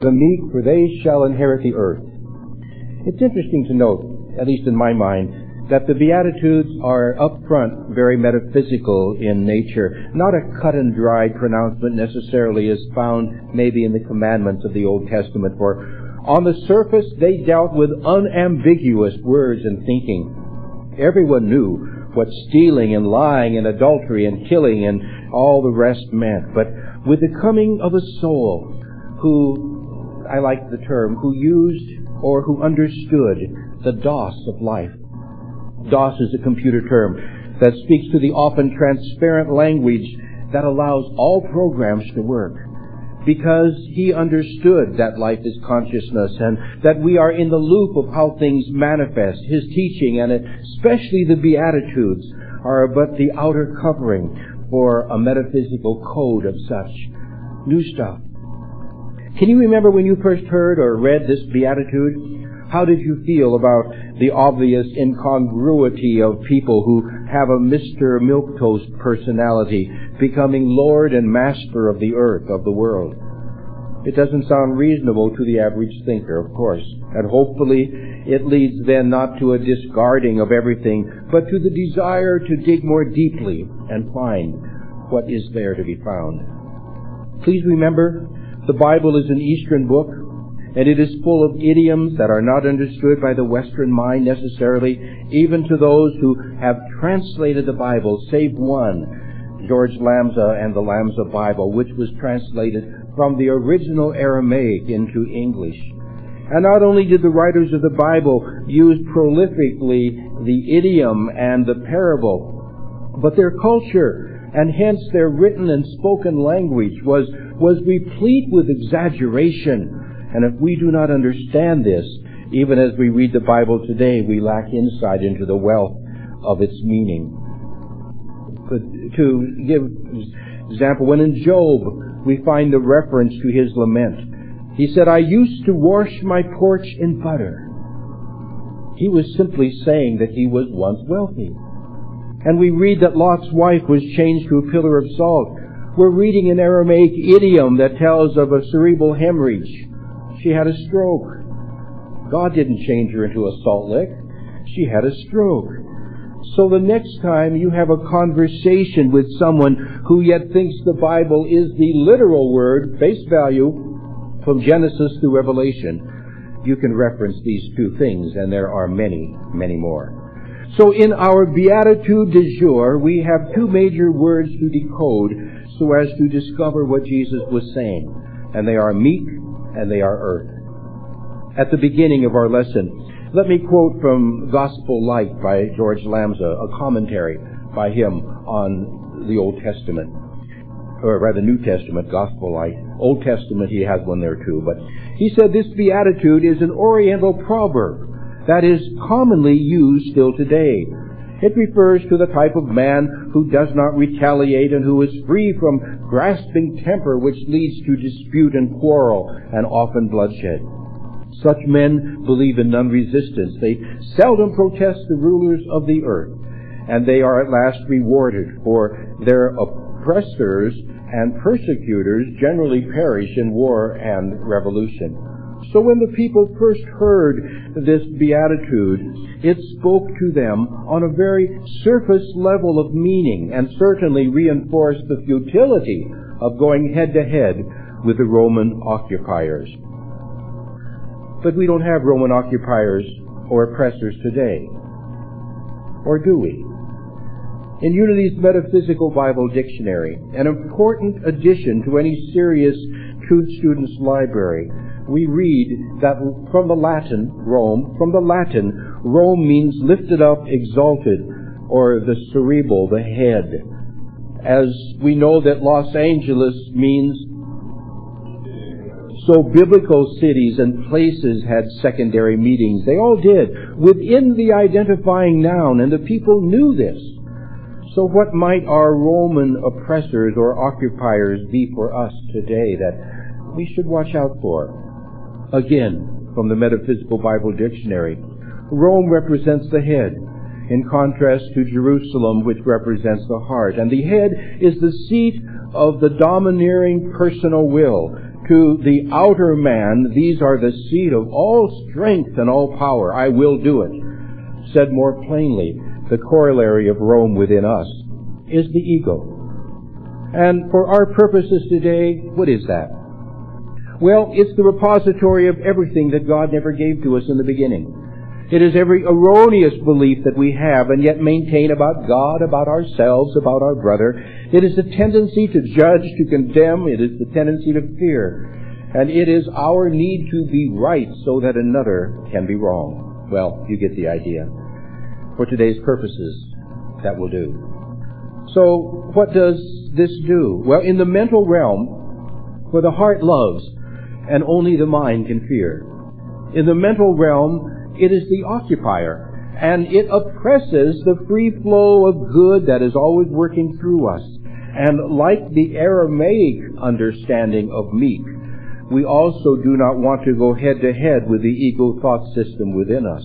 the meek, for they shall inherit the earth. It's interesting to note, at least in my mind, that the Beatitudes are up front very metaphysical in nature, not a cut and dried pronouncement necessarily as found maybe in the commandments of the Old Testament, for on the surface they dealt with unambiguous words and thinking. Everyone knew what stealing and lying and adultery and killing and all the rest meant, but with the coming of a soul who I like the term, who used or who understood the DOS of life. DOS is a computer term that speaks to the often transparent language that allows all programs to work. Because he understood that life is consciousness and that we are in the loop of how things manifest. His teaching and especially the Beatitudes are but the outer covering for a metaphysical code of such new stuff. Can you remember when you first heard or read this beatitude? How did you feel about the obvious incongruity of people who have a Mr. Milquetoast personality becoming Lord and Master of the earth, of the world? It doesn't sound reasonable to the average thinker, of course. And hopefully it leads then not to a discarding of everything, but to the desire to dig more deeply and find what is there to be found. Please remember the Bible is an Eastern book, and it is full of idioms that are not understood by the Western mind necessarily, even to those who have translated the Bible, save one, George Lamsa and the Lamsa Bible, which was translated from the original Aramaic into English. And not only did the writers of the Bible use prolifically the idiom and the parable, but their culture and hence their written and spoken language was, was replete with exaggeration. And if we do not understand this, even as we read the Bible today, we lack insight into the wealth of its meaning. But to give example, when in Job we find the reference to his lament, he said, I used to wash my porch in butter. He was simply saying that he was once wealthy. And we read that Lot's wife was changed to a pillar of salt. We're reading an Aramaic idiom that tells of a cerebral hemorrhage. She had a stroke. God didn't change her into a salt lick. She had a stroke. So the next time you have a conversation with someone who yet thinks the Bible is the literal word, face value, from Genesis to Revelation, you can reference these two things, and there are many, many more. So in our Beatitude du jour, we have two major words to decode so as to discover what Jesus was saying. And they are meek and they are earth. At the beginning of our lesson, let me quote from Gospel Light by George Lamsa, a commentary by him on the Old Testament. Or rather, New Testament, Gospel Light. Old Testament, he has one there too. But he said this beatitude is an Oriental proverb that is commonly used still today. It refers to the type of man who does not retaliate and who is free from grasping temper which leads to dispute and quarrel and often bloodshed. Such men believe in non-resistance. They seldom protest the rulers of the earth, and they are at last rewarded, for their oppressors and persecutors generally perish in war and revolution. So when the people first heard this beatitude, it spoke to them on a very surface level of meaning and certainly reinforced the futility of going head to head with the Roman occupiers. But we don't have Roman occupiers or oppressors today. Or do we? In Unity's Metaphysical Bible Dictionary, an important addition to any serious truth student's library, we read that from the Latin, Rome, from the Latin, Rome means lifted up, exalted, or the cerebral, the head. As we know that Los Angeles means so biblical cities and places had secondary meetings. They all did within the identifying noun, and the people knew this. So what might our Roman oppressors or occupiers be for us today that we should watch out for? Again, from the Metaphysical Bible Dictionary, Rome represents the head, in contrast to Jerusalem, which represents the heart. And the head is the seat of the domineering personal will to the outer man, these are the seat of all strength and all power. I will do it. Said more plainly, the corollary of Rome within us is the ego. And for our purposes today, what is that? Well, it's the repository of everything that God never gave to us in the beginning. It is every erroneous belief that we have and yet maintain about God, about ourselves, about our brother. It is the tendency to judge, to condemn. It is the tendency to fear. And it is our need to be right so that another can be wrong. Well, you get the idea. For today's purposes, that will do. So, what does this do? Well, in the mental realm, where the heart loves and only the mind can fear, in the mental realm, it is the occupier. And it oppresses the free flow of good that is always working through us. And like the Aramaic understanding of meek, we also do not want to go head to head with the ego thought system within us.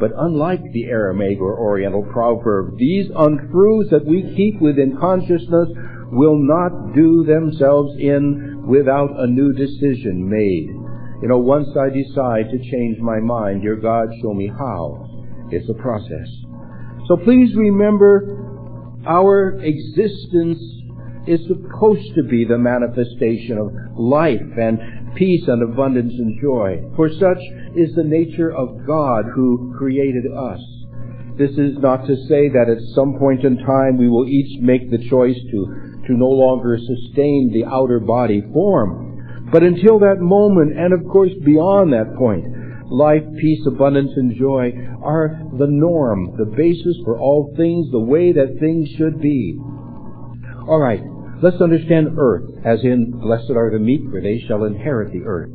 But unlike the Aramaic or Oriental proverb, these untruths that we keep within consciousness will not do themselves in without a new decision made. You know, once I decide to change my mind, dear God, show me how. It's a process. So please remember our existence is supposed to be the manifestation of life and peace and abundance and joy. For such is the nature of God who created us. This is not to say that at some point in time we will each make the choice to, to no longer sustain the outer body form. But until that moment, and of course beyond that point, life, peace, abundance, and joy are the norm, the basis for all things, the way that things should be. All right, let's understand earth, as in, blessed are the meek, for they shall inherit the earth.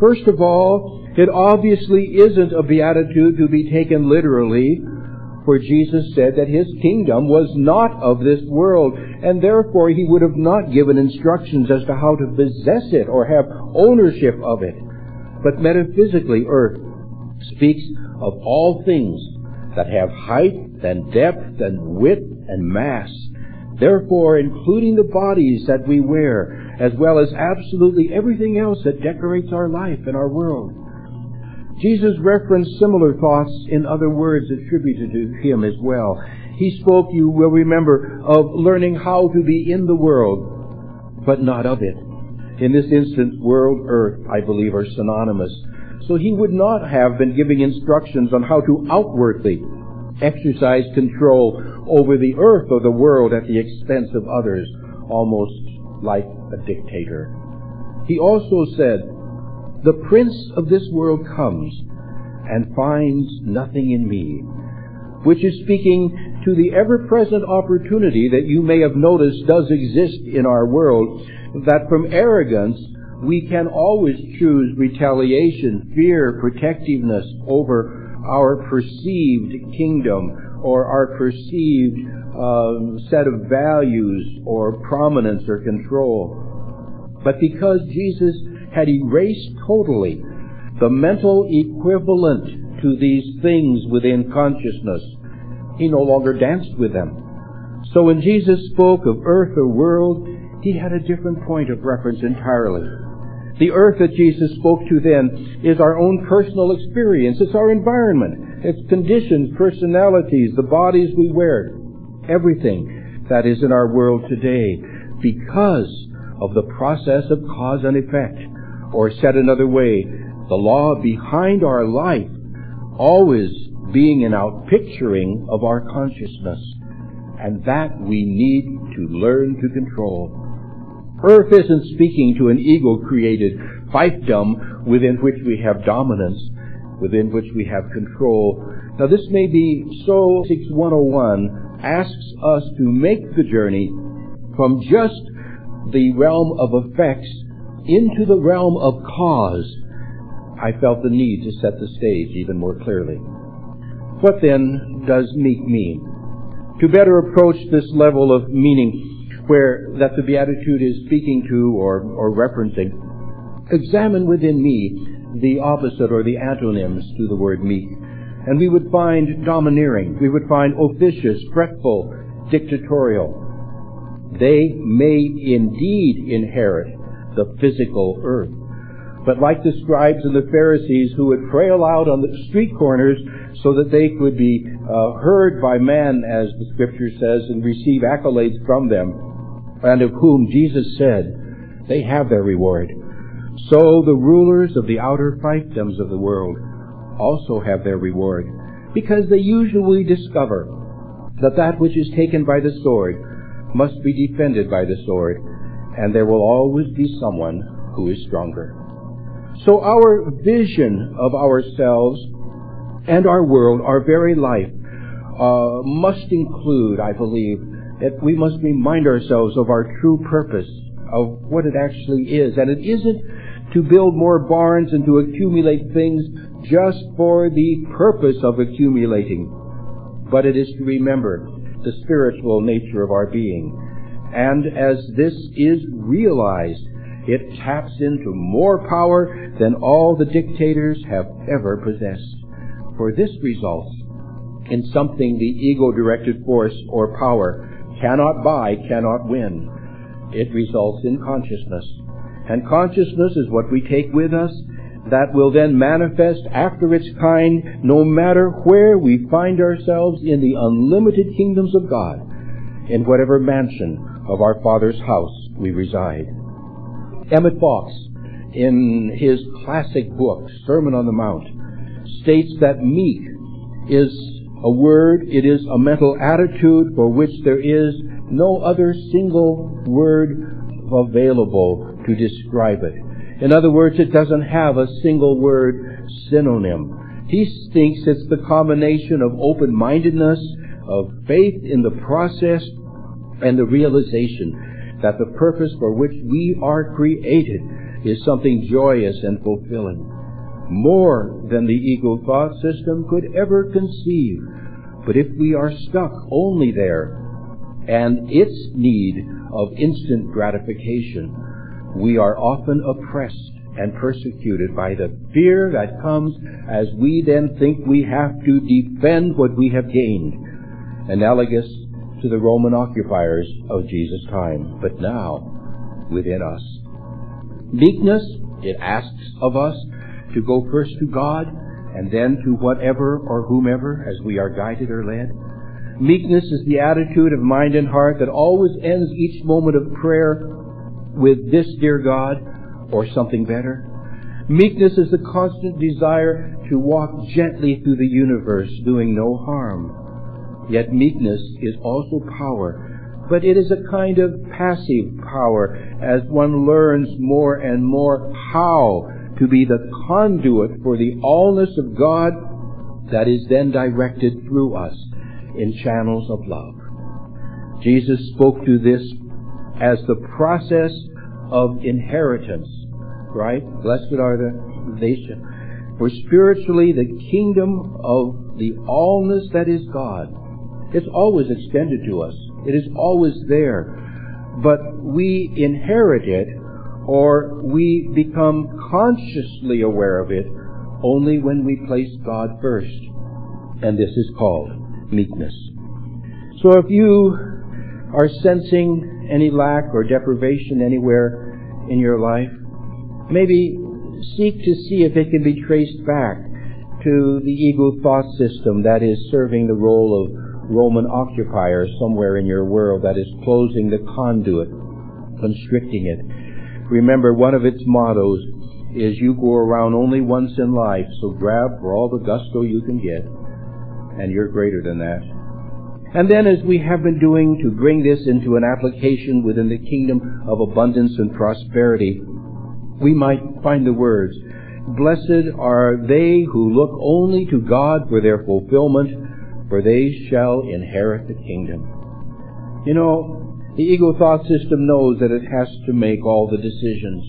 First of all, it obviously isn't a beatitude to be taken literally, for Jesus said that his kingdom was not of this world, and therefore he would have not given instructions as to how to possess it or have ownership of it. But metaphysically, earth speaks of all things that have height and depth and width and mass. Therefore, including the bodies that we wear, as well as absolutely everything else that decorates our life and our world. Jesus referenced similar thoughts in other words attributed to him as well. He spoke, you will remember, of learning how to be in the world, but not of it. In this instance, world, earth, I believe, are synonymous. So he would not have been giving instructions on how to outwardly exercise control over the earth or the world at the expense of others, almost like a dictator. He also said, the prince of this world comes and finds nothing in me, which is speaking to the ever-present opportunity that you may have noticed does exist in our world, that from arrogance we can always choose retaliation, fear, protectiveness over our perceived kingdom or our perceived uh, set of values or prominence or control. But because Jesus had erased totally the mental equivalent to these things within consciousness. He no longer danced with them. So when Jesus spoke of earth or world, he had a different point of reference entirely. The earth that Jesus spoke to then is our own personal experience. It's our environment. It's conditions, personalities, the bodies we wear, everything that is in our world today because of the process of cause and effect. Or said another way, the law behind our life always being an outpicturing of our consciousness. And that we need to learn to control. Earth isn't speaking to an ego-created fiefdom within which we have dominance, within which we have control. Now this may be so 6101 asks us to make the journey from just the realm of effects into the realm of cause, I felt the need to set the stage even more clearly. What then does meek mean? To better approach this level of meaning where that the Beatitude is speaking to or, or referencing, examine within me the opposite or the antonyms to the word meek. And we would find domineering. We would find officious, fretful, dictatorial. They may indeed inherit the physical earth. But like the scribes and the Pharisees who would pray aloud on the street corners so that they could be uh, heard by men, as the scripture says, and receive accolades from them, and of whom Jesus said, they have their reward. So the rulers of the outer fiefdoms of the world also have their reward, because they usually discover that that which is taken by the sword must be defended by the sword, and there will always be someone who is stronger. So our vision of ourselves and our world, our very life, uh, must include, I believe, that we must remind ourselves of our true purpose, of what it actually is. And it isn't to build more barns and to accumulate things just for the purpose of accumulating, but it is to remember the spiritual nature of our being. And as this is realized, it taps into more power than all the dictators have ever possessed. For this results in something the ego-directed force or power cannot buy, cannot win. It results in consciousness. And consciousness is what we take with us that will then manifest after its kind no matter where we find ourselves in the unlimited kingdoms of God, in whatever mansion of our Father's house we reside. Emmett Fox, in his classic book, Sermon on the Mount, states that meek is a word, it is a mental attitude for which there is no other single word available to describe it. In other words, it doesn't have a single word synonym. He thinks it's the combination of open-mindedness, of faith in the process, and the realization that the purpose for which we are created is something joyous and fulfilling, more than the ego thought system could ever conceive. But if we are stuck only there and its need of instant gratification, we are often oppressed and persecuted by the fear that comes as we then think we have to defend what we have gained. Analogous to the Roman occupiers of Jesus' time, but now within us. Meekness, it asks of us to go first to God and then to whatever or whomever as we are guided or led. Meekness is the attitude of mind and heart that always ends each moment of prayer with this, dear God, or something better. Meekness is the constant desire to walk gently through the universe, doing no harm. Yet meekness is also power, but it is a kind of passive power as one learns more and more how to be the conduit for the allness of God that is then directed through us in channels of love. Jesus spoke to this as the process of inheritance, right? Blessed are the nation. For spiritually, the kingdom of the allness that is God it's always extended to us. It is always there. But we inherit it or we become consciously aware of it only when we place God first. And this is called meekness. So if you are sensing any lack or deprivation anywhere in your life, maybe seek to see if it can be traced back to the ego thought system that is serving the role of Roman occupier somewhere in your world that is closing the conduit, constricting it. Remember, one of its mottos is you go around only once in life, so grab for all the gusto you can get, and you're greater than that. And then as we have been doing to bring this into an application within the kingdom of abundance and prosperity, we might find the words, Blessed are they who look only to God for their fulfillment for they shall inherit the kingdom. You know, the ego thought system knows that it has to make all the decisions,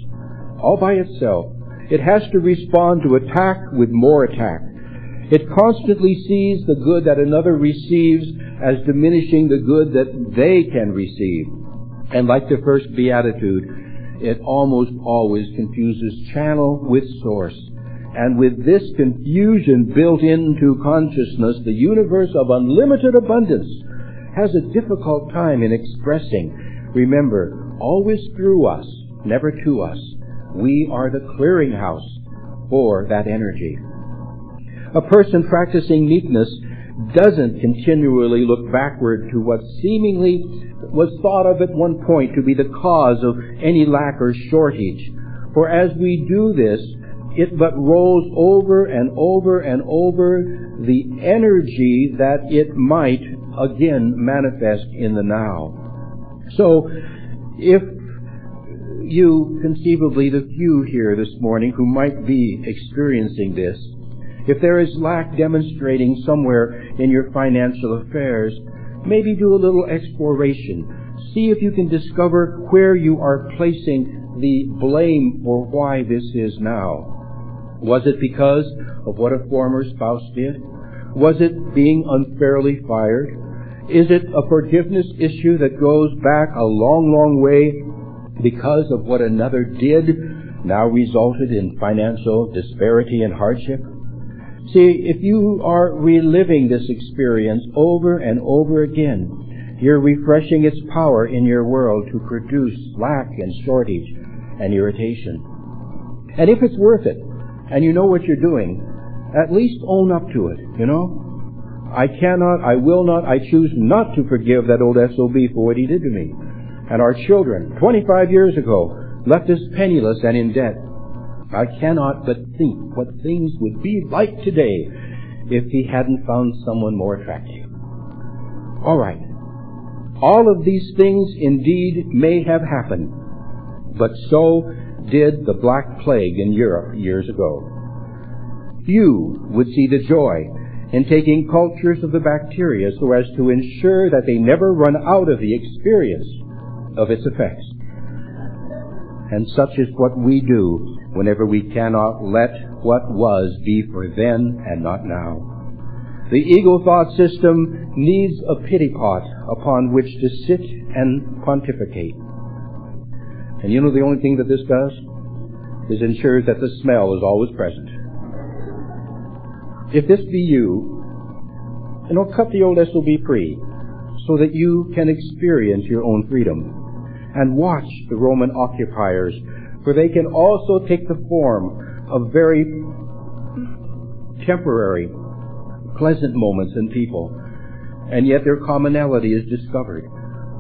all by itself. It has to respond to attack with more attack. It constantly sees the good that another receives as diminishing the good that they can receive. And like the first beatitude, it almost always confuses channel with source. And with this confusion built into consciousness, the universe of unlimited abundance has a difficult time in expressing, remember, always through us, never to us. We are the clearinghouse for that energy. A person practicing meekness doesn't continually look backward to what seemingly was thought of at one point to be the cause of any lack or shortage. For as we do this, it but rolls over and over and over the energy that it might again manifest in the now. So, if you, conceivably the few here this morning who might be experiencing this, if there is lack demonstrating somewhere in your financial affairs, maybe do a little exploration. See if you can discover where you are placing the blame for why this is now. Was it because of what a former spouse did? Was it being unfairly fired? Is it a forgiveness issue that goes back a long, long way because of what another did now resulted in financial disparity and hardship? See, if you are reliving this experience over and over again, you're refreshing its power in your world to produce lack and shortage and irritation. And if it's worth it, and you know what you're doing, at least own up to it, you know? I cannot, I will not, I choose not to forgive that old SOB for what he did to me. And our children, 25 years ago, left us penniless and in debt. I cannot but think what things would be like today if he hadn't found someone more attractive. All right. All of these things indeed may have happened, but so did the Black Plague in Europe years ago. Few would see the joy in taking cultures of the bacteria so as to ensure that they never run out of the experience of its effects. And such is what we do whenever we cannot let what was be for then and not now. The ego thought system needs a pity pot upon which to sit and pontificate. And you know the only thing that this does? Is ensures that the smell is always present. If this be you, you know, cut the old SOB free so that you can experience your own freedom. And watch the Roman occupiers for they can also take the form of very temporary, pleasant moments in people, and yet their commonality is discovered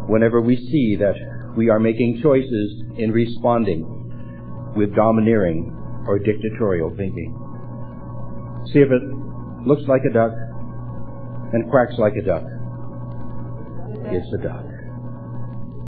whenever we see that we are making choices in responding with domineering or dictatorial thinking. See if it looks like a duck and quacks like a duck. It's a duck.